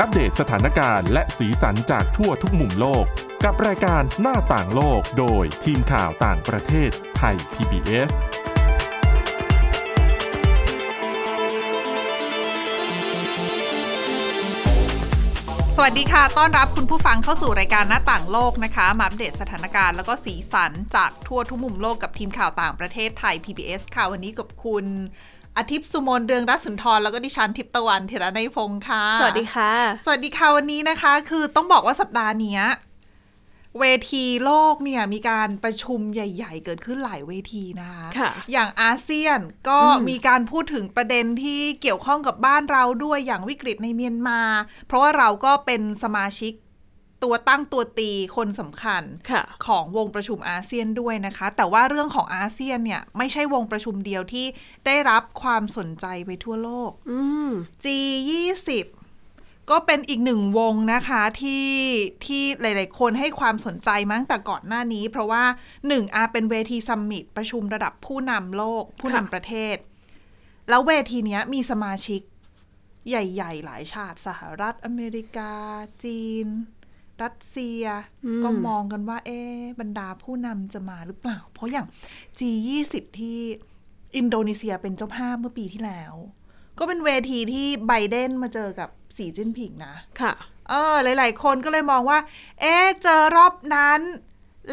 อัปเดตสถานการณ์และสีสันจากทั่วทุกมุมโลก กับรายการหน้าต่างโลกโดยทีมข่าวต่างประเทศไทย PBS สวัสดีค่ะ ต้อนรับคุณผู้ฟังเข้าสู่รายการหน้าต่างโลกนะคะ มาอัปเดตสถานการณ์แล้วก็สีสันจากทั่วทุกมุมโลกกับทีมข่าวต่างประเทศไทย PBS ค่ะ วันนี้กับคุณ อาทิตย์สุมนเดืองรัศสุนทรแล้วก็ดิฉันทิพย์ตะวันเทระในยพงค์ค่ะ สวัสดีค่ะ สวัสดีค่ะวันนี้นะคะ คือต้องบอกว่าสัปดาห์เนี้ยเวทีโลกเนี่ยมีการประชุมใหญ่ ๆ เกิดขึ้นหลายเวทีนะคะค่ะอย่างอาเซียนก็อืมมีการพูดถึงประเด็นที่เกี่ยวข้องกับบ้านเราด้วยอย่างวิกฤตในเมียนมา เพราะว่าเราก็เป็นสมาชิก ตัวตั้งตัวตีคนสำคัญค่ะของวงประชุมอาเซียนด้วยนะคะ แต่ว่าเรื่องของอาเซียนเนี่ย ไม่ใช่วงประชุมเดียวที่ได้รับความสนใจไปทั่วโลกอืม G20 ก็เป็นอีกหนึ่งวงนะคะที่ที่หลาย ๆ คนให้ความสนใจมาตั้งแต่ก่อนหน้านี้ เพราะว่าหนึ่งอาเป็นเวทีซัมมิตประชุมระดับผู้นำโลก ผู้นำค่ะประเทศ แล้วเวทีเนี้ยมีสมาชิกใหญ่ ๆ หลายชาติสหรัฐอเมริกา จีน รัสเซีย ก็มองกันว่า เอ๊ะบรรดาผู้นำจะมาหรือเปล่า เพราะอย่าง G20 ที่อินโดนีเซียเป็นเจ้าภาพเมื่อปีที่แล้ว ก็เป็นเวทีที่ไบเดนมาเจอกับสีจิ้นผิงนะ ค่ะ เออ หลาย ๆ คนก็เลยมองว่า เอ๊ะเจอรอบนั้น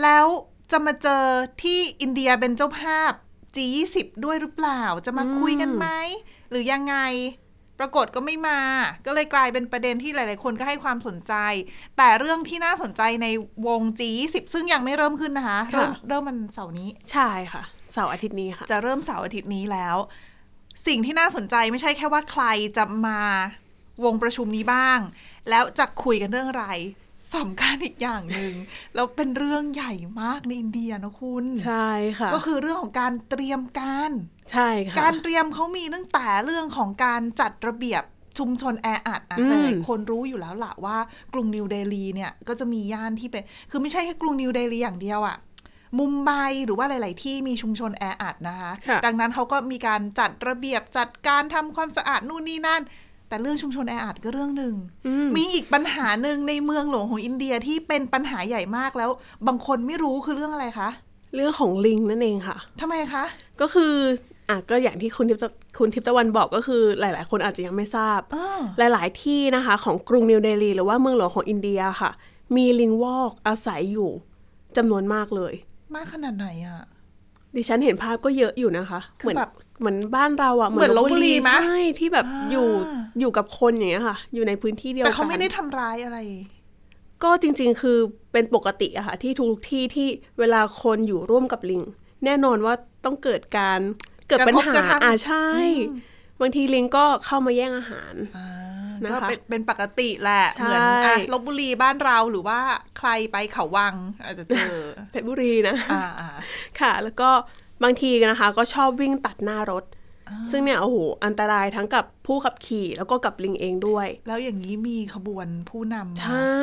แล้วจะมาเจอที่อินเดียเป็นเจ้าภาพ G20 ด้วยหรือเปล่า จะมาคุยกันไหม หรือยังไง ปรากฏก็ไม่มา ก็เลยกลายเป็นประเด็นที่หลาย ๆ คนก็ให้ความสนใจ แต่เรื่องที่น่าสนใจในวง G20 ซึ่งยังไม่เริ่มขึ้นนะคะค่ะเริ่มเริ่มมันเสาร์นี้ ใช่ค่ะ เสาร์อาทิตย์นี้ค่ะ จะเริ่มเสาร์อาทิตย์นี้แล้ว สิ่งที่น่าสนใจไม่ใช่แค่ว่าใครจะมาวงประชุมนี้บ้าง แล้วจะคุยกันเรื่องอะไร สำคัญอีกอย่างหนึ่งแล้วเป็นเรื่องใหญ่มากในอินเดียนะคุณ ใช่ค่ะ ก็คือเรื่องของการเตรียมการ ใช่ค่ะ การเตรียมเขามีตั้งแต่เรื่องของการจัดระเบียบชุมชนแออัดอะอืมหลายๆคนรู้อยู่แล้วล่ะว่ากรุงนิวเดลีเนี่ยก็จะมีย่านที่เป็น คือไม่ใช่แค่กรุงนิวเดลีอย่างเดียวอะมุมไบหรือว่าหลาย ๆ ที่มีชุมชนแออัดนะคะค่ะดังนั้นเขาก็มีการจัดระเบียบจัดการทำความสะอาดนู่นนี่นั่น แต่เรื่องชุมชนแออัดก็เรื่องหนึ่งอืมมีอีกปัญหาหนึ่งในเมืองหลวงของอินเดียที่เป็นปัญหาใหญ่มากแล้ว บางคนไม่รู้คือเรื่องอะไรคะเรื่องของลิงนั่นเองค่ะทำไมคะ ก็คืออะก็อย่างที่คุณทิพย์ตะคุณทิพย์ตะวันบอกก็คือหลาย ๆ คนอาจจะยังไม่ทราบอ้อหลาย ๆ ที่นะคะของกรุงนิวเดลีหรือว่าเมืองหลวงของอินเดียค่ะ มีลิงวอกอาศัยอยู่จำนวนมากเลย มากขนาดไหนอะ ดิฉันเห็นภาพก็เยอะอยู่นะคะคือเหมือนแบบเหมือนบ้านเราอะเหมือนลพบุรีไหมใช่ที่แบบอ่าอยู่อยู่กับคนอย่างเงี้ยค่ะ อยู่ในพื้นที่เดียวกัแต่นเขาไม่ได้ทำร้ายอะไร ก็จริง ๆ คือเป็นปกติอะค่ะที่ทุกที่ที่เวลาคนอยู่ร่วมกับลิง แน่นอนว่าต้องเกิดการเกิดปัญหากระทบกระทั่งอ่าใช่อืมบางทีลิงก็เข้ามาแย่งอาหารอ่า นะคะก็เป็นเป็นปกติแหละใช่เหมือนอะลบบุรีบ้านเราหรือว่าใครไปเขาวังอาจจะเจอเพชรบุรีนะอ่าอ่าค่ะ แล้วก็บางทีนะคะ ก็ชอบวิ่งตัดหน้ารถ ซึ่งเนี่ยโอ้โหอันตรายทั้งกับผู้ขับขี่แล้วก็กับลิงเองด้วย แล้วอย่างนี้มีขบวนผู้นำมาใช่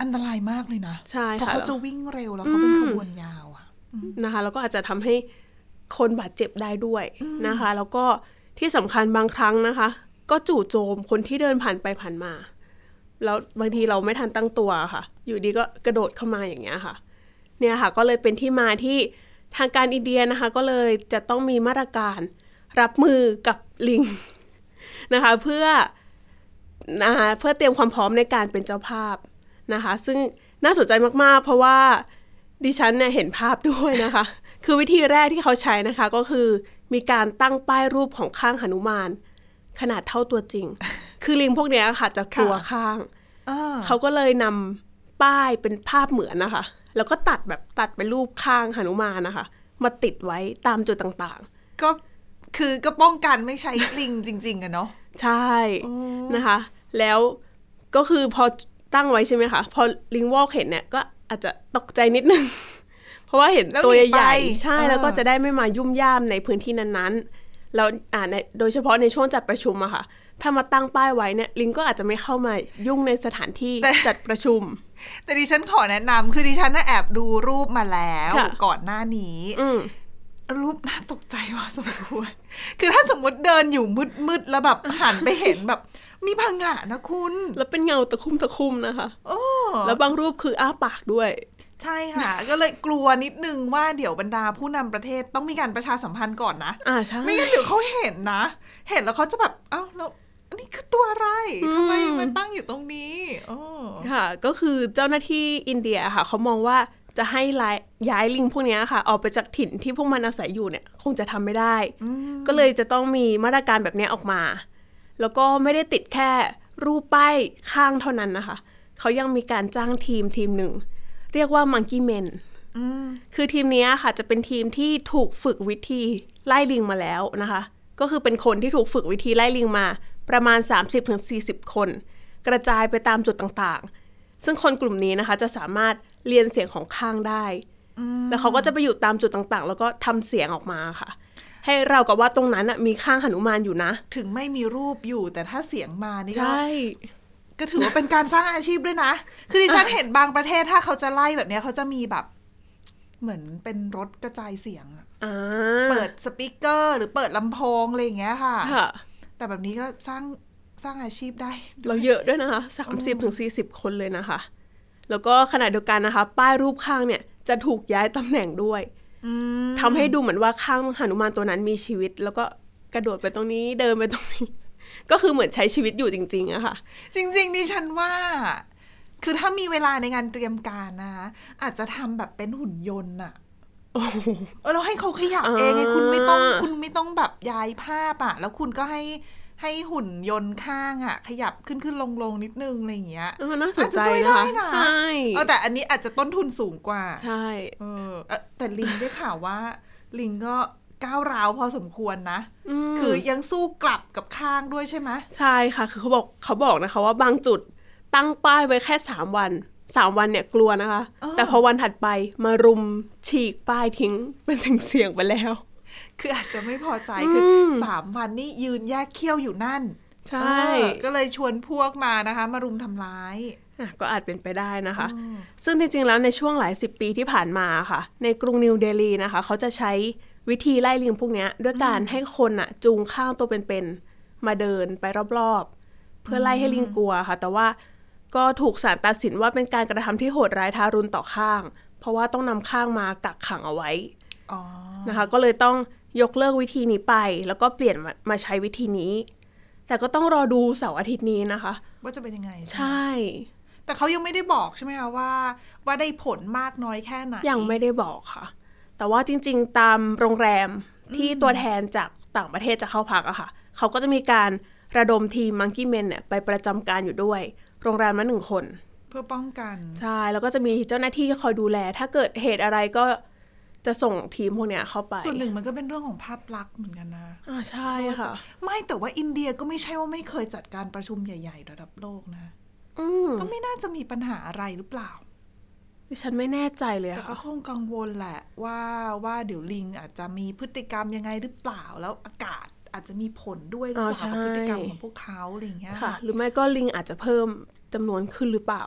อันตรายมากเลยนะใช่เพราะค่ะเขาจะวิ่งเร็วแล้วเขาเป็นอืมขบวนยาวอะนะคะ แล้วก็อาจจะทำให้คนบาดเจ็บได้ด้วยนะคะ แล้วก็ที่สำคัญบางครั้งนะคะ ก็จู่โจมคนที่เดินผ่านไปผ่านมา แล้วบางทีเราไม่ทันตั้งตัวค่ะ อยู่ดีก็กระโดดเข้ามาอย่างเงี้ยค่ะ เนี่ยค่ะก็เลยเป็นที่มาที่ทางการอินเดียนะคะ ก็เลยจะต้องมีมาตรการรับมือกับลิงนะคะ เพื่อนะคะเพื่อเตรียมความพร้อมในการเป็นเจ้าภาพนะคะ ซึ่งน่าสนใจมากๆ เพราะว่าดิฉันเนี่ยเห็นภาพด้วยนะคะ คือวิธีแรกที่เขาใช้นะคะ ก็คือมีการตั้งป้ายรูปของข้างหนุมาน ขนาดเท่าตัวจริง คือลิงพวกเนี้ยค่ะ จะกลัวค่ะข้างอ่าเขาก็เลยนำป้ายเป็นภาพเหมือนนะคะ แล้วก็ตัดแบบตัดเป็นรูปข้างหนุมานนะคะ มาติดไว้ตามจุดต่างก็คือก็ป้องกันไม่ใช้ลิงจริง ๆอะเนาะๆใช่นะคะ แล้วก็คือพอตั้งไว้ใช่ไหมคะ พอลิงวอกเห็นเนี่ยก็อาจจะตกใจนิดนึง เพราะว่าเห็นแล้วตัวหนีไปใหญ่ๆใช่เออแล้วก็จะได้ไม่มายุ่มย่ามในพื้นที่นั้นๆ แล้วอ่าในโดยเฉพาะในช่วงจัดประชุมอะค่ะ ถ้ามาตั้งป้ายไว้เนี่ยลิงก็อาจจะไม่เข้ามายุ่งในสถานที่จัดประชุม แต่ดิฉันขอแนะนำคือดิฉันน่ะแอบดูรูปมาแล้วค่ะก่อนหน้านี้อืมรูปน่าตกใจว่าสมควร คือถ้าสมมติเดินอยู่มืดๆแล้วแบบหันไปเห็นแบบ มีพังงะนะคุณ แล้วเป็นเงาตะคุ่มตะคุ่มนะคะโอ้แล้วบางรูปคืออ้าปากด้วย ใช่ค่ะ ก็เลยกลัวนิดนึงว่าเดี๋ยวบรรดาผู้นำประเทศต้องมีการประชาสัมพันธ์ก่อนนะอ่าใช่ไม่งั้นเดี๋ยวเขาเห็นนะ เห็นแล้วเขาจะแบบเอ้าแล้วอันนี้คือตัวอะไรทำไมมันตั้งอยู่ตรงนี้โอ้ค่ะ ก็คือเจ้าหน้าที่อินเดียค่ะ เขามองว่าจะให้ย้ายย้ายลิงพวกเนี้ยค่ะ ออกไปจากถิ่นที่พวกมันอาศัยอยู่เนี่ย คงจะทำไม่ได้ ก็เลยจะต้องมีมาตรการแบบเนี้ยออกมา แล้วก็ไม่ได้ติดแค่รูปป้ายข้างเท่านั้นนะคะ เขายังมีการจ้างทีมทีมหนึ่ง เรียกว่า Monkey Men อืมคือทีมเนี้ยค่ะ จะเป็นทีมที่ถูกฝึกวิธีไล่ลิงมาแล้วนะคะ ก็คือเป็นคนที่ถูกฝึกวิธีไล่ลิงมา ประมาณ 30-40 คน กระจายไปตามจุดต่างๆ ซึ่งคนกลุ่มนี้นะคะจะสามารถเรียนเสียงของข้างได้ แล้วเขาก็จะไปอยู่ตามจุดต่างๆ แล้วก็ทำเสียงออกมาค่ะ ให้เรากับว่าตรงนั้นน่ะมีข้างหนุมานอยู่นะ ถึงไม่มีรูปอยู่แต่ถ้าเสียงมานี่ก็ใช่ ก็ถือว่าเป็นการสร้างอาชีพด้วยนะ คือดิฉันเห็นบางประเทศถ้าเขาจะไล่แบบเนี้ยเขาจะมีแบบ เหมือนเป็นรถกระจายเสียงอะอ่าเปิดสปีกเกอร์ หรือเปิดลำโพงอะไรอย่างเงี้ยค่ะค่ะ แต่แบบนี้ก็สร้างสร้างอาชีพได้ เราเยอะด้วยนะคะ30ถึง40คนเลยนะคะ แล้วก็ขณะเดียวกันนะคะ ป้ายรูปข้างเนี่ยจะถูกย้ายตำแหน่งด้วยอืมทำให้ดูเหมือนว่าข้างหนุมานตัวนั้นมีชีวิต แล้วก็กระโดดไปตรงนี้เดินไปตรงนี้ ก็คือเหมือนใช้ชีวิตอยู่จริง ๆอะค่ะ จริง ๆ ดิฉันว่า คือถ้ามีเวลาในการเตรียมการนะคะอาจจะทำแบบเป็นหุ่นยนต์อะโอ้โหเออเราให้เขาขยับอ่าเองไงคุณไม่ต้องคุณไม่ต้องแบบย้ายภาพอะแล้วคุณก็ให้ให้หุ่นยนต์ข้างอะขยับขึ้นขึ้นลงลงนิดนึงอะไรอย่างเงี้ยเออน่าสนใจอาจจะช่วยนะได้คะนะใช่เออแต่อันนี้อาจจะต้นทุนสูงกว่า ใช่ เออเอ่อแต่ลิงได้ข่าวว่า ลิงก็ ก้าวร้าวพอสมควรนะมคือยังสู้กลับกับข้างด้วยใช่ไหมใช่ค่ะ คือเขาบอกเขาบอกนะคะว่าบางจุดตั้งป้ายไว้แค่สามวันสามวันเนี่ยกลัวนะคะ แต่พอวันถัดไปมารุมฉีกป้ายทิ้งเป็นเสียงๆไปแล้ว คืออาจจะไม่พอใจคืออมสามวันนี่ยืนแยกเขี้ยวอยู่นั่น ใช่เออก็เลยชวนพวกมานะคะ มารุมทำร้ายอะก็อาจเป็นไปได้นะคะ ซึ่งจริงๆแล้วในช่วงหลายสิบปีที่ผ่านมาค่ะ ในกรุงนิวเดลีนะคะ เขาจะใช้ วิธีไล่ลิงพวกเนี้ยด้วยการให้คนอะจูงข้างตัวเป็นๆมาเดินไปรอบๆ เพื่อไล่ให้ลิงกลัวค่ะ แต่ว่าก็ถูกศาลตัดสินว่าเป็นการกระทำที่โหดร้ายทารุณต่อข้าง เพราะว่าต้องนำข้างมากักขังเอาไว้อ๋อนะคะ ก็เลยต้องยกเลิกวิธีนี้ไป แล้วก็เปลี่ยนมามาใช้วิธีนี้ แต่ก็ต้องรอดูเสาร์อาทิตย์นี้นะคะ ว่าจะเป็นยังไง ใช่ไหมใช่แต่เขายังไม่ได้บอกใช่ไหมคะว่า ว่าได้ผลมากน้อยแค่ไหนยังไม่ได้บอกค่ะ แต่ว่าจริง ๆ ตามโรงแรมที่ตัวแทนจากต่างประเทศจะเข้าพักอะค่ะ เขาก็จะมีการระดมทีมมังกี้เมนเนี่ยไปประจำการอยู่ด้วย โรงแรมละหนึ่งคน เพื่อป้องกัน ใช่ แล้วก็จะมีเจ้าหน้าที่คอยดูแล ถ้าเกิดเหตุอะไรก็จะส่งทีมพวกเนี้ยเข้าไป ส่วนหนึ่งมันก็เป็นเรื่องของภาพลักษณ์เหมือนกันนะอ่าใช่ค่ะ ไม่แต่ว่าอินเดียก็ไม่ใช่ว่าไม่เคยจัดการประชุมใหญ่ ๆ ระดับโลกนะอืมก็ไม่น่าจะมีปัญหาอะไรหรือเปล่า ดิฉันไม่แน่ใจเลยแต่อะก็ค่ะคงกังวลแหละ ว่าว่าเดี๋ยวลิงอาจจะมีพฤติกรรมยังไงหรือเปล่าแล้วอากาศอาจจะมีผลด้วยหรือเปล่ากับพฤติกรรมของพวกเขาอะไรอย่างเงี้ยค่ะ หรือไม่ก็ลิงอาจจะเพิ่มจำนวนขึ้นหรือเปล่า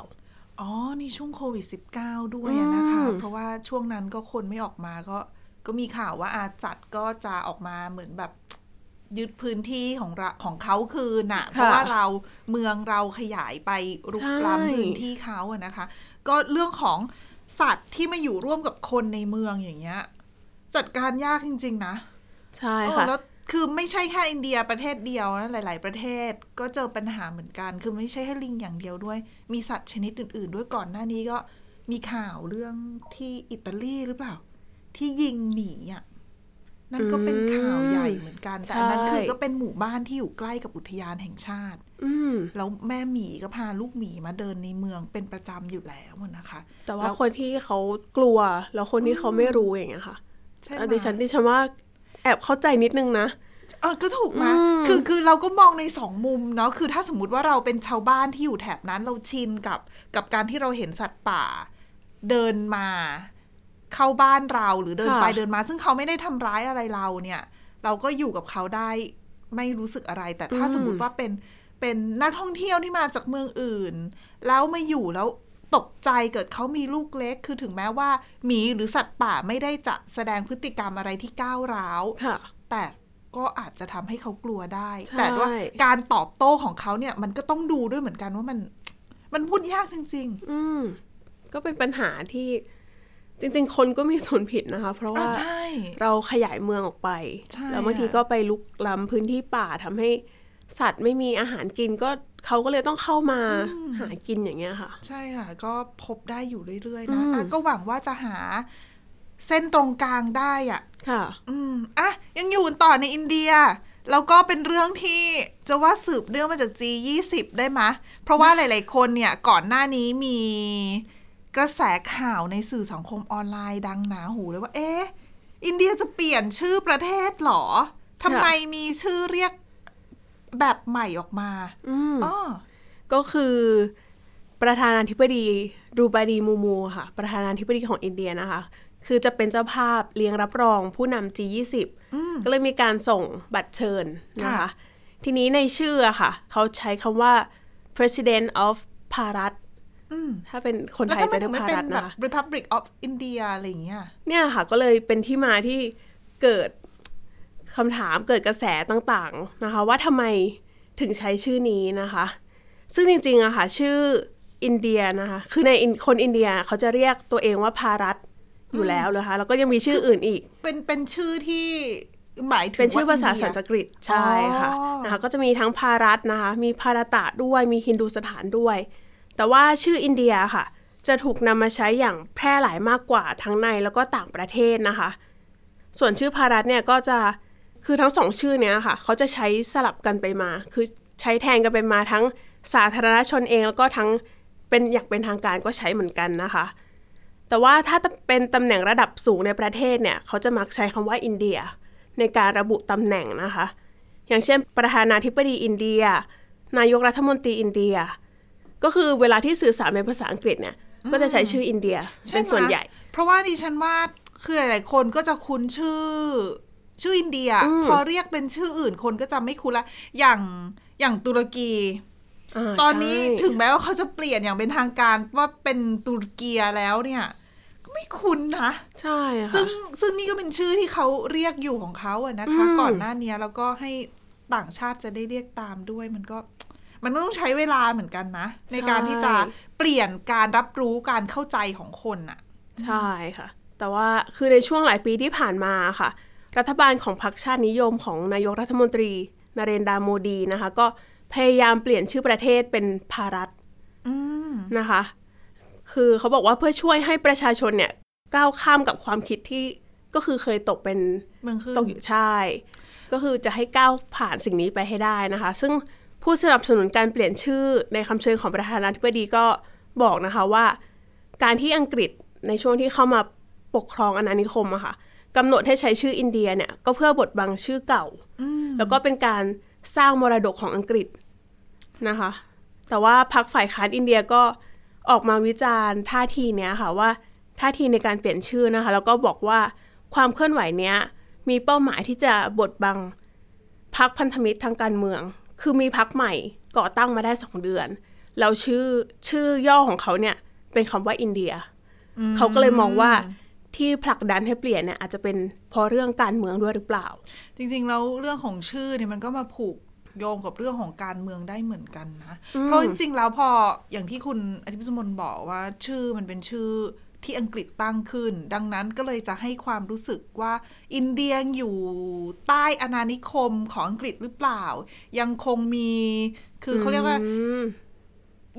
อ๋อนี่ช่วงโควิด -19 ด้วยอะนะคะอืมเพราะว่าช่วงนั้นก็คนไม่ออกมาก็ ก็มีข่าวว่าอาจัดก็จะออกมาเหมือนแบบยึดพื้นที่ของเราของเขาคืนน่ะ เพราะว่าเราเมืองเราขยายไปรุกล้ำพื้นที่เขาอะนะคะ ก็เรื่องของสัตว์ที่มาอยู่ร่วมกับคนในเมืองอย่างเงี้ย จัดการยากจริง ๆ นะ ใช่เออค่ะแล้วคือไม่ใช่แค่อินเดียประเทศเดียวนะหลาย ๆ ประเทศก็เจอปัญหาเหมือนกัน คือไม่ใช่แค่ลิงอย่างเดียวด้วย มีสัตว์ชนิดอื่น ๆ ด้วยก่อนหน้านี้ก็มีข่าวเรื่องที่อิตาลีหรือเปล่า ที่ยิงหมีอะนั่นก็เป็นข่าวใหญ่เหมือนกันแต่อันนั้นใช่คือก็เป็นหมู่บ้านที่อยู่ใกล้กับอุทยานแห่งชาติอืม แล้วแม่หมีก็พาลูกหมีมาเดินในเมืองเป็นประจำอยู่แล้วอะนะคะ แต่ว่าแล้วคนที่เขากลัว แล้วคนที่เขาไม่รู้อย่างเงี้ยค่ะใช่ไหมอะดิฉันดิฉันว่าแอบเข้าใจนิดนึงนะเออก็ถูกนะอืมคือคือเราก็มองในสองมุมเนาะคือถ้าสมมติว่าเราเป็นชาวบ้านที่อยู่แถบนั้นเราชินกับกับการที่เราเห็นสัตว์ป่า เดินมาเข้าบ้านเราหรือเดินไปเดินมา ซึ่งเขาไม่ได้ทำร้ายอะไรเราเนี่ย เราก็อยู่กับเขาได้ไม่รู้สึกอะไร แต่ถ้าสมมติว่าเป็น เป็นนักท่องเที่ยวที่มาจากเมืองอื่น แล้วมาอยู่แล้วตกใจเกิดเขามีลูกเล็ก คือถึงแม้ว่าหมีหรือสัตว์ป่าไม่ได้จะแสดงพฤติกรรมอะไรที่ก้าวร้าวค่ะแต่ก็อาจจะทำให้เขากลัวได้ใช่แต่ว่าการตอบโต้ของเขาเนี่ย มันก็ต้องดูด้วยเหมือนกันว่ามัน มันพูดยากจริงอืมก็เป็นปัญหาที่จริง ๆ คนก็มีส่วนผิดนะคะ เพราะๆว่าอะใช่เราขยายเมืองออกไปใช่แล้วบางทีค่ะก็ไปลุกล้ำพื้นที่ป่าทำให้ สัตว์ไม่มีอาหารกินก็เขาก็เลยต้องเข้ามาหากินอย่างเงี้ยค่ะ ใช่ค่ะ ก็พบได้อยู่เรื่อยๆนะอะก็หวังว่าจะหาเส้นตรงกลางได้อะ ค่ะ อืมอะยังอยู่ต่อในอินเดีย แล้วก็เป็นเรื่องที่จะว่าสืบเนื่องมาจาก G20 ได้ไหมะเพราะว่าหลาย ๆ คนเนี่ยก่อนหน้านี้มีกระแสข่าวในสื่อสังคมออนไลน์ดังหนาหูเลยว่า เอ๊ะ อินเดียจะเปลี่ยนชื่อประเทศเหรอทำไมมีชื่อเรียก แบบใหม่ออกมาอืมอ๋อก็คือประธานาธิบดีรูบาดีมูมูค่ะ ประธานาธิบดีของอินเดียนะคะ คือจะเป็นเจ้าภาพเลี้ยงรับรองผู้นำ G20 ก็เลยมีการส่งบัตรเชิญนะคะค่ะทีนี้ในชื่ออะค่ะ เขาใช้คำว่า president of Bharat อืมถ้าเป็นคนแล้วไทยทำไมจะเรีถึยกงไม่ภาเป็นรัตแบบนะคะ Republic of India อะไรอย่างเงี้ยเนี่ยค่ะ ก็เลยเป็นที่มาที่เกิด คำถามเกิดกระแสต่างๆนะคะ ว่าทำไมถึงใช้ชื่อนี้นะคะ ซึ่งจริงๆอะค่ะชื่ออินเดียนะคะคือในอินคนอินเดียเขาจะเรียกตัวเองว่าภารัตอยู่แล้วนะคะแล้วก็ยังมีชื่ออื่นอีก เป็นเป็นชื่อที่หมายถึงเป็นชื่อภาษาอินเดียสันสกฤตใช่ค่ะอ๋อนะคะก็จะมีทั้งพารัตนะคะมีพาราตะด้วยมีฮินดูสถานด้วย แต่ว่าชื่ออินเดียค่ะ จะถูกนำมาใช้อย่างแพร่หลายมากกว่าทั้งในแล้วก็ต่างประเทศนะคะ ส่วนชื่อพารัตเนี่ยก็จะ คือทั้งสองชื่อเนี้ยค่ะ เขาจะใช้สลับกันไปมา คือใช้แทนกันไปมาทั้งสาธารณชนเองแล้วก็ทั้งเป็นอย่างเป็นทางการก็ใช้เหมือนกันนะคะ แต่ว่าถ้าเป็นตำแหน่งระดับสูงในประเทศเนี่ย เขาจะมักใช้คำว่าอินเดีย ในการระบุตำแหน่งนะคะ อย่างเช่น ประธานาธิบดีอินเดีย นายกรัฐมนตรีอินเดีย ก็คือเวลาที่สื่อสารเป็นภาษาอังกฤษเนี่ย ก็จะใช้ชื่ออินเดียช่เป็นไมส่วนใหญ่ เพราะว่าดิฉันว่าคือหลายๆคนก็จะคุ้นชื่อ ชื่ออินเดีย พอเรียกเป็นชื่ออื่นคนก็จะไม่คุ้นละ อย่างอย่างตุรกีาตอนนี้ใช่ถึงแม้ว่าเขาจะเปลี่ยนอย่างเป็นทางการว่าเป็นตุรเกียแล้วเนี่ย ก็ไม่คุ้นนะ ใช่ค่ะซึ่งซึ่งนี่ก็เป็นชื่อที่เขาเรียกอยู่ของเขาอะนะคะอืมก่อนหน้านี้แล้วก็ให้ต่างชาติจะได้เรียกตามด้วยมันก็มันต้องใช้เวลาเหมือนกันนะ ในการที่จะเปลี่ยนการรับรู้การเข้าใจของคนอะใช่ค่ะ แต่ว่าคือในช่วงหลายปีที่ผ่านมาค่ะ รัฐบาลของพรรคชาตินิยมของนายกรัฐมนตรีนเรนดราโมดีนะคะ ก็พยายามเปลี่ยนชื่อประเทศเป็นภารัตอืมนะคะ คือเขาบอกว่าเพื่อช่วยให้ประชาชนเนี่ยก้าวข้ามกับความคิดที่ก็คือเคยตกเป็นเมืองขึ้นตกอยู่ใช่ ก็คือจะให้ก้าวผ่านสิ่งนี้ไปให้ได้นะคะ ซึ่งผู้สนับสนุนการเปลี่ยนชื่อในคำเชิญของประธานาธิบดีก็บอกนะคะว่า การที่อังกฤษในช่วงที่เข้ามาปกครองอาณานิคมอะค่ะ กำหนดให้ใช้ชื่ออินเดียเนี่ย ก็เพื่อบดบังชื่อเก่า แล้วก็เป็นการสร้างมรดกของอังกฤษนะคะ แต่ว่าพรรคฝ่ายค้านอินเดียก็ออกมาวิจารณ์ท่าทีเนี้ยค่ะว่าท่าทีในการเปลี่ยนชื่อนะคะ แล้วก็บอกว่าความเคลื่อนไหวเนี้ย มีเป้าหมายที่จะบดบังพรรคพันธมิตรทางการเมือง คือมีพรรคใหม่ก่อตั้งมาได้สองเดือน แล้วชื่อชื่อย่อของเขาเนี่ย เป็นคำว่าอินเดีย เขาก็เลยมองว่า ที่ผลักดันให้เปลี่ยนเนี่ยอาจจะเป็นเพราะเรื่องการเมืองด้วยหรือเปล่า จริงๆแล้วเรื่องของชื่อเนี่ยมันก็มาผูกโยงกับเรื่องของการเมืองได้เหมือนกันนะ เพราะจริงๆแล้วพออย่างที่คุณอธิพิสมนบอกว่าชื่อมันเป็นชื่อที่อังกฤษตั้งขึ้น ดังนั้นก็เลยจะให้ความรู้สึกว่าอินเดียอยู่ใต้อาณานิคมของอังกฤษหรือเปล่า ยังคงมีคือเขาเรียกว่าอืม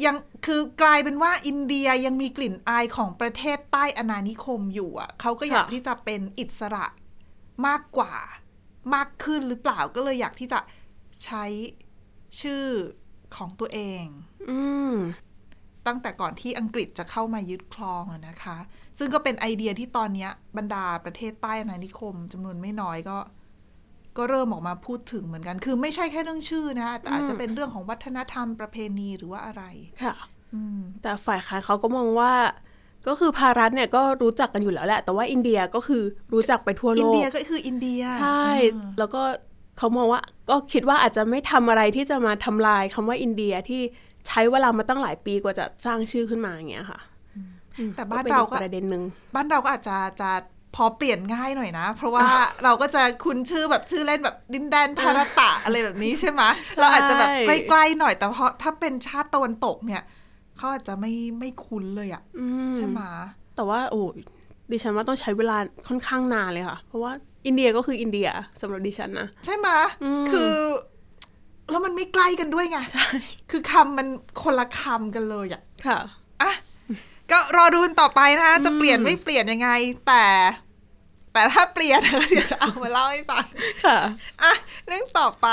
ยังคือกลายเป็นว่าอินเดียยังมีกลิ่นอายของประเทศใต้อาณานิคมอยู่อะเขาก็อยากค่ะที่จะเป็นอิสระมากกว่ามากขึ้นหรือเปล่าก็เลยอยากที่จะใช้ชื่อของตัวเอง อืมตั้งแต่ก่อนที่อังกฤษจะเข้ามายึดครองอะนะคะ ซึ่งก็เป็นไอเดียที่ตอนเนี้ยบรรดาประเทศใต้อาณานิคมจำนวนไม่น้อยก็ ก็เริ่มออกมาพูดถึงเหมือนกัน คือไม่ใช่แค่เรื่องชื่อนะแต่อาจจะเป็นเรื่องของวัฒนธรรมประเพณีหรือว่าอะไรค่ะอืมแต่ฝ่ายค้านเขาก็มองว่าก็คือภารัฐเนี่ยก็รู้จักกันอยู่แล้วแหละ แต่ว่าอินเดียก็คือรู้จักไปทั่วโลอินกเดียก็คืออินเดีย ใช่อืมแล้วก็เขามองว่าก็คิดว่าอาจจะไม่ทำอะไรที่จะมาทำลายคำว่าอินเดียที่ใช้เวลามาตั้งหลายปีกว่าจะสร้างชื่อขึ้นมาอย่างเงี้ยค่ะ แต่บ้านป็เราอีก็ประเด็นหนึ่งบ้านเราก็อาจจะจะ พอเปลี่ยนง่ายหน่อยนะ เพราะว่าเราก็จะคุ้นชื่อแบบชื่อเล่นแบบดินแดนพารตะอะไรแบบนี้ใช่ไหมเราอาจจะแบบใกล้ๆหน่อยแต่เพราะถ้าเป็นชาติตะวันตกเนี่ยเขาอาจจะไม่ไม่คุ้นเลยอะอืมใช่ไหมแต่ว่าโอ้ยดิฉันว่าต้องใช้เวลาค่อนข้างนานเลยค่ะ เพราะว่าอินเดียก็คืออินเดียสำหรับดิฉันนะใช่ไหมอืมคือแล้วมันไม่ใกล้กันด้วยไงใช่คือคำมันคนละคำกันเลยอะค่ะอะ ก็รอดูกันต่อไปนะคะจะเปลี่ยนไม่เปลี่ยนยังไง แต่ แต่ถ้าเปลี่ยนเดี๋ยวจะเอามาเล่าให้ฟังค่ะอะเรื่องต่อไป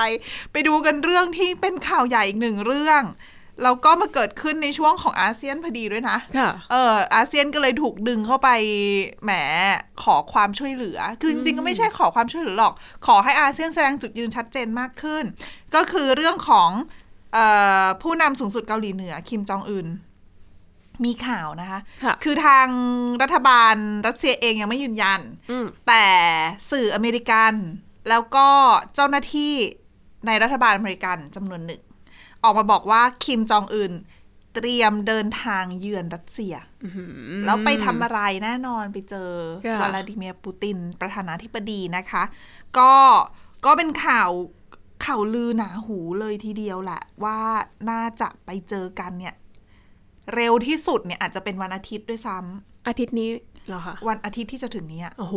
ไปดูกันเรื่องที่เป็นข่าวใหญ่อีกหนึ่งเรื่องแล้วก็มาเกิดขึ้นในช่วงของอาเซียนพอดีด้วยนะค่ะเอออาเซียนก็เลยถูกดึงเข้าไปแหมขอความช่วยเหลือ คือจริงๆก็ไม่ใช่ขอความช่วยเหลือหรอก ขอให้อาเซียนแสดงจุดยืนชัดเจนมากขึ้น ก็คือเรื่องของเออผู้นำสูงสุดเกาหลีเหนือคิมจองอึน มีข่าวนะคะค่ะคือทางรัฐบาลรัสเซียเองยังไม่ยืนยันอืมแต่สื่ออเมริกัน แล้วก็เจ้าหน้าที่ในรัฐบาลอเมริกันจำนวนหนึ่ง ออกมาบอกว่าคิมจองอึนเตรียมเดินทางเยือนรัสเซีย แล้วไปทำอะไรแน่นอนไปเจอค่ะวลาดิเมียร์ปูติน ประธานาธิบดีนะคะ ก็ก็เป็นข่าวข่าวลือหนาหูเลยทีเดียวแหละ ว่าน่าจะไปเจอกันเนี่ย เร็วที่สุดเนี่ยอาจจะเป็นวันอาทิตย์ด้วยซ้ำอาทิตย์นี้เหรอคะวันอาทิตย์ที่จะถึงนี้อะโอ้โห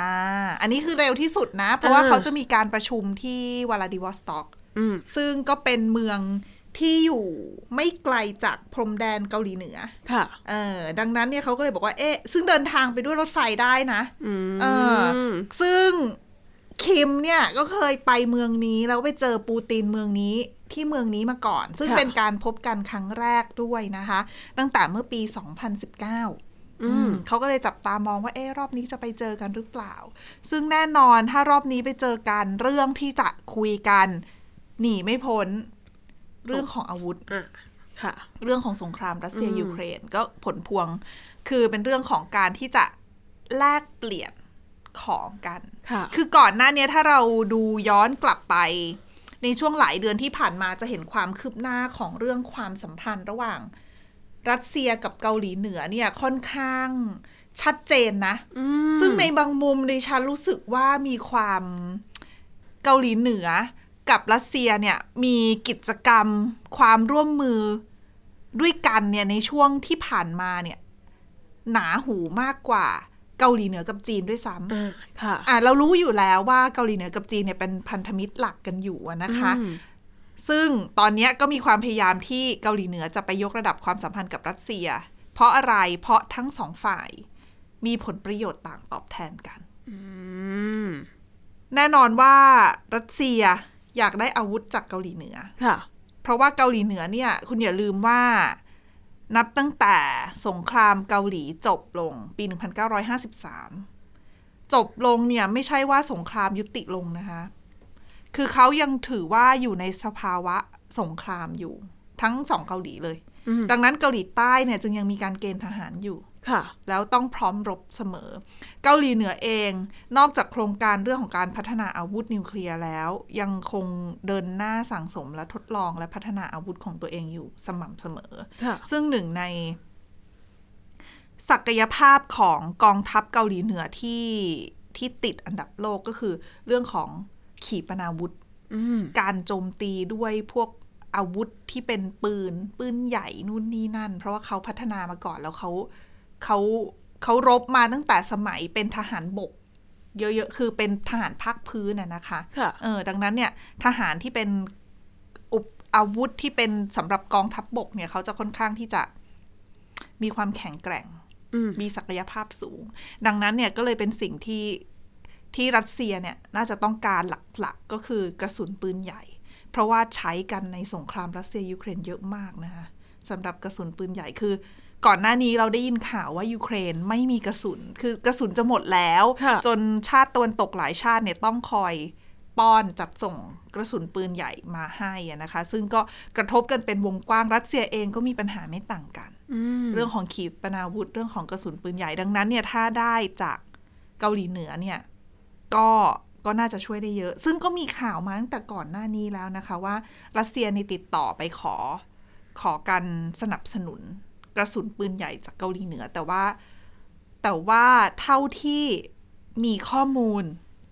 อ่า อันนี้คือเร็วที่สุดนะ เพราะว่าอ่าเขาจะมีการประชุมที่วลาดิวอสต็อกอืมซึ่งก็เป็นเมืองที่อยู่ไม่ไกลจากพรมแดนเกาหลีเหนือ ค่ะ เออ ดังนั้นเนี่ยเขาก็เลยบอกว่า เอ๊ะ ซึ่งเดินทางไปด้วยรถไฟได้นะอืมเออ ซึ่งคิมเนี่ยก็เคยไปเมืองนี้แล้วไปเจอปูตินเมืองนี้ ที่เมืองนี้มาก่อน ซึ่งค่ะเป็นการพบกันครั้งแรกด้วยนะคะ ตั้งแต่เมื่อปี 2019อืมเขาก็เลยจับตามองว่า เอ๊ะรอบนี้จะไปเจอกันหรือเปล่า ซึ่งแน่นอนถ้ารอบนี้ไปเจอกันเรื่องที่จะคุยกัน หนีไม่พ้น เรื่องของอาวุธอะค่ะ เรื่องของสงครามรัสเซียอืมยูเครนก็ผลพวง คือเป็นเรื่องของการที่จะแลกเปลี่ยนของกันค่ะคือก่อนหน้าเนี้ยถ้าเราดูย้อนกลับไป ในช่วงหลายเดือนที่ผ่านมาจะเห็นความคืบหน้าของเรื่องความสัมพันธ์ระหว่าง รัสเซียกับเกาหลีเหนือเนี่ยค่อนข้างชัดเจนนะ ซึ่งในบางมุมดิฉันรู้สึกว่ามีความเกาหลีเหนือกับรัสเซียเนี่ยมีกิจกรรมความร่วมมือด้วยกันเนี่ยในช่วงที่ผ่านมาเนี่ยหนาหูมากกว่า เกาหลีเหนือกับจีนด้วยซ้ำอ่าค่ะอะเรารู้อยู่แล้วว่าเกาหลีเหนือกับจีนเนี่ยเป็นพันธมิตรหลักกันอยู่อะนะคะอืมซึ่งตอนเนี้ยก็มีความพยายามที่เกาหลีเหนือจะไปยกระดับความสัมพันธ์กับรัสเซีย เพราะอะไรเพราะทั้งสองฝ่าย มีผลประโยชน์ต่างตอบแทนกันอืมแน่นอนว่ารัสเซียอยากได้อาวุธจากเกาหลีเหนือค่ะ เพราะว่าเกาหลีเหนือเนี่ย คุณอย่าลืมว่า นับตั้งแต่สงครามเกาหลีจบลงปี 1953 จบลงเนี่ยไม่ใช่ว่าสงครามยุติลงนะคะ คือเขายังถือว่าอยู่ในสภาวะสงครามอยู่ ทั้งสองเกาหลีเลยอืมดังนั้นเกาหลีใต้เนี่ยจึงยังมีการเกณฑ์ทหารอยู่ ค่ะ แล้วต้องพร้อมรบเสมอ เกาหลีเหนือเอง นอกจากโครงการเรื่องของการพัฒนาอาวุธนิวเคลียร์แล้ว ยังคงเดินหน้าสั่งสมและทดลองและพัฒนาอาวุธของตัวเองอยู่สม่ำเสมอค่ะซึ่งหนึ่งใน ศักยภาพของกองทัพเกาหลีเหนือที่ที่ติดอันดับโลกก็คือ เรื่องของขีปนาวุธอืมการโจมตีด้วยพวกอาวุธที่เป็นปืน ปืนใหญ่นู่นนี่นั่น เพราะว่าเขาพัฒนามาก่อนแล้วเขา เขาเขารบมาตั้งแต่สมัยเป็นทหารบก เยอะๆ คือเป็นทหารภาคพื้นน่ะนะคะค่ะเออดังนั้นเนี่ยทหารที่เป็นอุปอาวุธที่เป็นสำหรับกองทัพบบกเนี่ยเขาจะค่อนข้างที่จะมีความแข็งแกร่งอืมมีศักยภาพสูง ดังนั้นเนี่ยก็เลยเป็นสิ่งที่ที่รัสเซียเนี่ยน่าจะต้องการหลักๆ ก็คือกระสุนปืนใหญ่ เพราะว่าใช้กันในสงครามรัสเซียยูเครนเยอะมากนะคะสำหรับกระสุนปืนใหญ่คือ ก่อนหน้านี้เราได้ยินข่าวว่ายูเครนไม่มีกระสุน คือกระสุนจะหมดแล้วค่ะจนชาติตะวันตกหลายชาติเนี่ยต้องคอยป้อนจัดส่งกระสุนปืนใหญ่มาให้อะนะคะ ซึ่งก็กระทบกันเป็นวงกว้างรัสเซียเองก็มีปัญหาไม่ต่างกันอืมเรื่องของขีปนาวุธเรื่องของกระสุนปืนใหญ่ดังนั้นเนี่ยถ้าได้จากเกาหลีเหนือเนี่ยก็ก็น่าจะช่วยได้เยอะ ซึ่งก็มีข่าวมาตั้งแต่ก่อนหน้านี้แล้วนะคะว่า รัสเซียนี่ติดต่อไปขอขอการสนับสนุน กระสุนปืนใหญ่จากเกาหลีเหนือ แต่ว่าแต่ว่าเท่าที่มีข้อมูล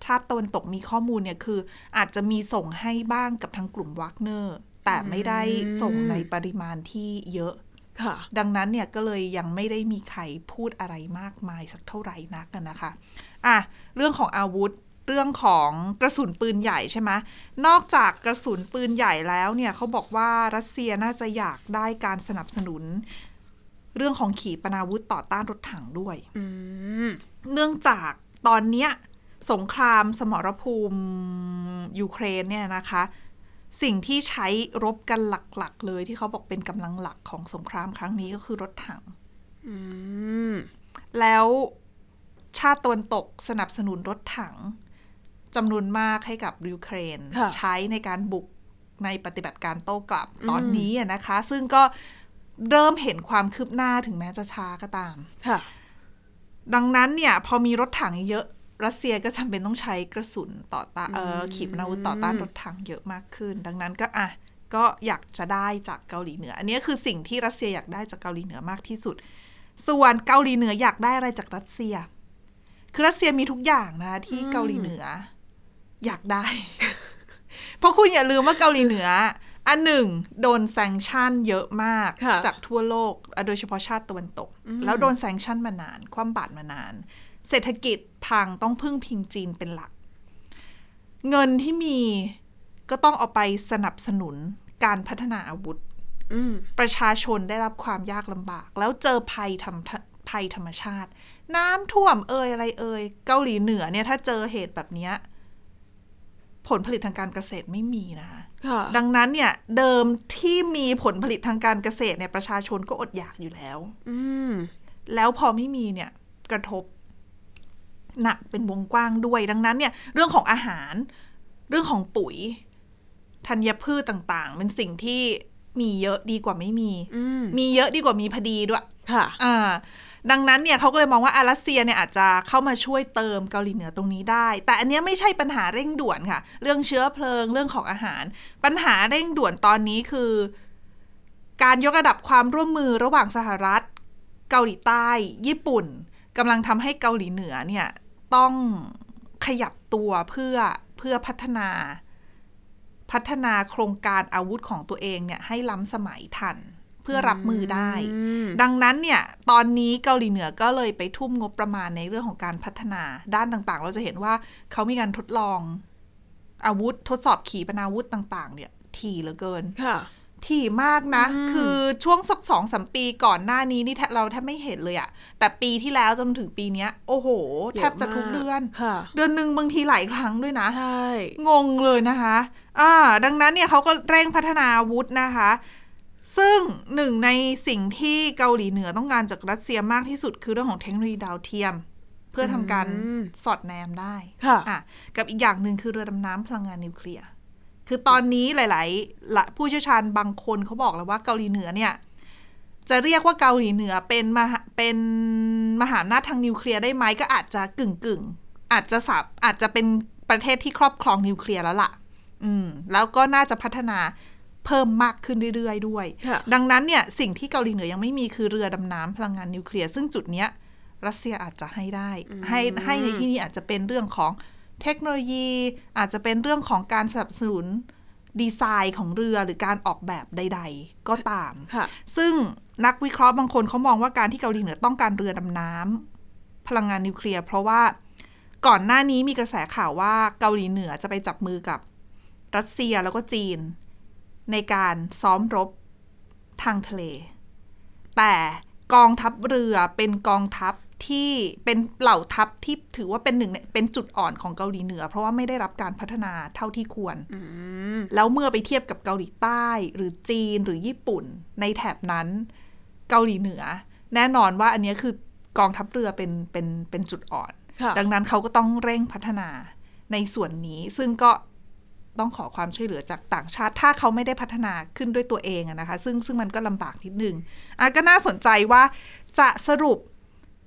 ชาติตะวันตกมีข้อมูลเนี่ยคืออาจจะมีส่งให้บ้างกับทางกลุ่มวักเนอร์ แต่ไม่ได้ส่งในปริมาณที่เยอะค่ะดังนั้นเนี่ยก็เลยยังไม่ได้มีใครพูดอะไรมากมายสักเท่าไหร่นักอะนะคะอะเรื่องของอาวุธเรื่องของกระสุนปืนใหญ่ใช่ไหมนอกจากกระสุนปืนใหญ่แล้วเนี่ยเขาบอกว่ารัสเซียน่าจะอยากได้การสนับสนุน เรื่องของขีปนาวุธต่อต้านรถถังด้วยอืมเนื่องจากตอนเนี้ยสงครามสมรภูมิยูเครนเนี่ยนะคะ สิ่งที่ใช้รบกันหลักๆ เลยที่เขาบอกเป็นกำลังหลักของสงครามครั้งนี้ก็คือรถถังอืมแล้วชาติตะวันตกสนับสนุนรถถังจำนวนมากให้กับยูเครนค่ะใช้ในการบุกในปฏิบัติการโต้กลับตอนนี้อะนะคะ ซึ่งก็ เริ่มเห็นความคืบหน้าถึงแม้จะช้าก็ตาม ค่ะ ดังนั้นเนี่ย พอมีรถถังเยอะรัสเซียก็จำเป็นต้องใช้กระสุนต่อต้านเอ่อขีปนาวุธต่อต้านรถถังเยอะมากขึ้น ดังนั้นก็อะก็อยากจะได้จากเกาหลีเหนือ อันนี้คือสิ่งที่รัสเซียอยากได้จากเกาหลีเหนือมากที่สุด ส่วนเกาหลีเหนืออยากได้อะไรจากรัสเซีย คือรัสเซียมีทุกอย่างนะคะที่เกาหลีเหนือ อยากได้ เพราะคุณอย่าลืมว่าเกาหลีเหนือ อันหนึ่งโดนแซงชั่นเยอะมากค่ะจากทั่วโลกอะโดยเฉพาะชาติตะวันตก แล้วโดนแซงชั่นมานาน คว่ำบาตรมานาน เศรษฐกิจพังต้องพึ่งพิงจีนเป็นหลัก เงินที่มีก็ต้องเอาไปสนับสนุนการพัฒนาอาวุธอืมประชาชนได้รับความยากลำบาก แล้วเจอภัยธรรมภัยธรรมชาติ น้ำท่วมเอ่ยอะไรเอ่ยเกาหลีเหนือเนี่ยถ้าเจอเหตุแบบเนี้ยผลผลิตทางการเกษตรไม่มีนะคะค่ะ ดังนั้นเนี่ยเดิมที่มีผลผลิตทางการเกษตรเนี่ยประชาชนก็อดอยากอยู่แล้วอืมแล้วพอไม่มีเนี่ยกระทบหนักเป็นวงกว้างด้วย ดังนั้นเนี่ยเรื่องของอาหาร เรื่องของปุ๋ยธัญพืชต่างๆ เป็นสิ่งที่มีเยอะดีกว่าไม่มีอืมมีเยอะดีกว่ามีพอดีด้วย ค่ะ อ่า ดังนั้นเนี่ยเขาก็เลยมองว่าอารัสเซียเนี่ยอาจจะเข้ามาช่วยเติมเกาหลีเหนือตรงนี้ได้ แต่อันนี้ไม่ใช่ปัญหาเร่งด่วนค่ะ เรื่องเชื้อเพลิงเรื่องของอาหาร ปัญหาเร่งด่วนตอนนี้คือ การยกระดับความร่วมมือระหว่างสหรัฐ เกาหลีใต้ ญี่ปุ่นกำลังทำให้เกาหลีเหนือเนี่ยต้องขยับตัวเพื่อเพื่อพัฒนาพัฒนาโครงการอาวุธของตัวเองเนี่ยให้ล้ำสมัยทัน เพื่อรับมือได้อืมดังนั้นเนี่ย ตอนนี้เกาหลีเหนือก็เลยไปทุ่มงบประมาณในเรื่องของการพัฒนาด้านต่างๆ เราจะเห็นว่าเขามีการทดลอง อาวุธทดสอบขีปนาวุธต่างๆ เนี่ย ถี่เหลือเกินค่ะถี่มากนะ คือช่วงสักสองสามปีก่อนหน้านี้นี่แทบเราแทบไม่เห็นเลยอะแต่ปีที่แล้วจนถึงปีเนี้ยโอ้โห แทบจะทุกเดือนค่ะเดือนหนึ่งบางทีหลายครั้งด้วยนะใช่งงเลยนะคะอ่าดังนั้นเนี่ยเขาก็เร่งพัฒนาอาวุธนะคะ ซึ่งหนึ่งในสิ่งที่เกาหลีเหนือต้องการจากรัสเซียมากที่สุดคือเรื่องของเทคโนโลยีดาวเทียม เพื่อทำการอืมสอดแนมได้ ค่ะอะ กับอีกอย่างหนึ่งคือเรือดำน้ำพลังงานนิวเคลียร์ คือตอนนี้หลายๆละผู้เชี่ยวชาญบางคนเขาบอกแล้วว่าเกาหลีเหนือเนี่ย จะเรียกว่าเกาหลีเหนือเป็นมหาเป็นมหาอำนาจทางนิวเคลียร์ได้ไหมก็อาจจะกึ่งกึ่งๆอาจจะสับอาจจะเป็นประเทศที่ครอบครองนิวเคลียร์แล้วล่ะ อืม แล้วก็น่าจะพัฒนา เพิ่มมากขึ้นเรื่อยๆด้วยค่ะดังนั้นเนี่ยสิ่งที่เกาหลีเหนือยังไม่มีคือเรือดำน้ำพลังงานนิวเคลียร์ซึ่งจุดเนี้ยรัสเซียอาจจะให้ได้ ให้ให้ในที่นี้อาจจะเป็นเรื่องของเทคโนโลยี อาจจะเป็นเรื่องของการสนับสนุนดีไซน์ของเรือหรือการออกแบบใด ๆ ก็ตามค่ะซึ่งนักวิเคราะห์บางคนเขามองว่าการที่เกาหลีเหนือต้องการเรือดำน้ำพลังงานนิวเคลียร์เพราะว่าก่อนหน้านี้มีกระแสข่าวว่าเกาหลีเหนือจะไปจับมือกับรัสเซียแล้วก็จีน ในการซ้อมรบทางทะเล แต่กองทัพเรือเป็นกองทัพที่เป็นเหล่าทัพที่ถือว่าเป็นหนึ่งในเป็นจุดอ่อนของเกาหลีเหนือ เพราะว่าไม่ได้รับการพัฒนาเท่าที่ควรอืมแล้วเมื่อไปเทียบกับเกาหลีใต้ หรือจีนหรือญี่ปุ่น ในแถบนั้น เกาหลีเหนือ แน่นอนว่าอันเนี้ยคือกองทัพเรือเป็นเป็นเป็นจุดอ่อนค่ะดังนั้นเขาก็ต้องเร่งพัฒนาในส่วนนี้ ซึ่งก็ ต้องขอความช่วยเหลือจากต่างชาติ ถ้าเขาไม่ได้พัฒนาขึ้นด้วยตัวเองอะนะคะ ซึ่งซึ่งมันก็ลำบากนิดนึงอะก็น่าสนใจว่าจะสรุป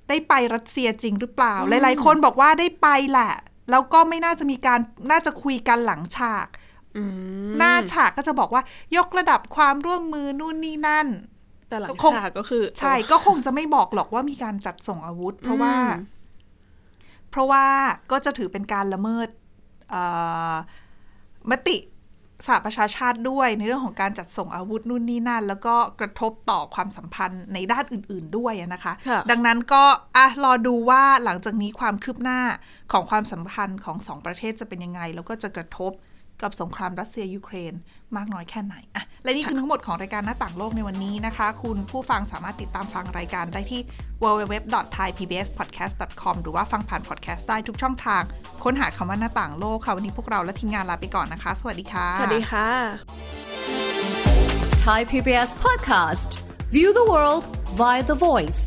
ได้ไปรัสเซียจริงหรือเปล่า หลาย ๆ คนบอกว่าได้ไปแหละ แล้วก็ไม่น่าจะมีการน่าจะคุยกันหลังฉากหน้าฉากก็จะบอกว่ายกระดับความร่วมมือนู่นนี่นั่น แต่หลังคงฉากก็คือ ใช่ก็คงจะไม่บอกหรอกว่ามีการจัดส่งอาวุธ เพราะว่าอืมเพราะว่าก็จะถือเป็นการละเมิดเอ่อ มติสหประชาชาติด้วยในเรื่องของการจัดส่งอาวุธนู่นนี่นั่น แล้วก็กระทบต่อความสัมพันธ์ในด้านอื่น ๆ ด้วยอะนะคะค่ะดังนั้นก็อะรอดูว่าหลังจากนี้ความคืบหน้าของความสัมพันธ์ของสองประเทศจะเป็นยังไง แล้วก็จะกระทบ กับสงครามรัสเซียยูเครน มากน้อยแค่ไหนอะและนี่คือทั้งหมดของรายการหน้าต่างโลกในวันนี้นะคะ คุณผู้ฟังสามารถติดตามฟังรายการได้ที่ www.thaipbspodcast.com หรือว่าฟังผ่านพอดแคสต์ได้ทุกช่องทาง ค้นหาคำว่าหน้าต่างโลกค่ะ วันนี้พวกเราและทีมงานลาไปก่อนนะคะ สวัสดีค่ะ สวัสดีค่ะ Thai PBS podcast. View the world via the voice.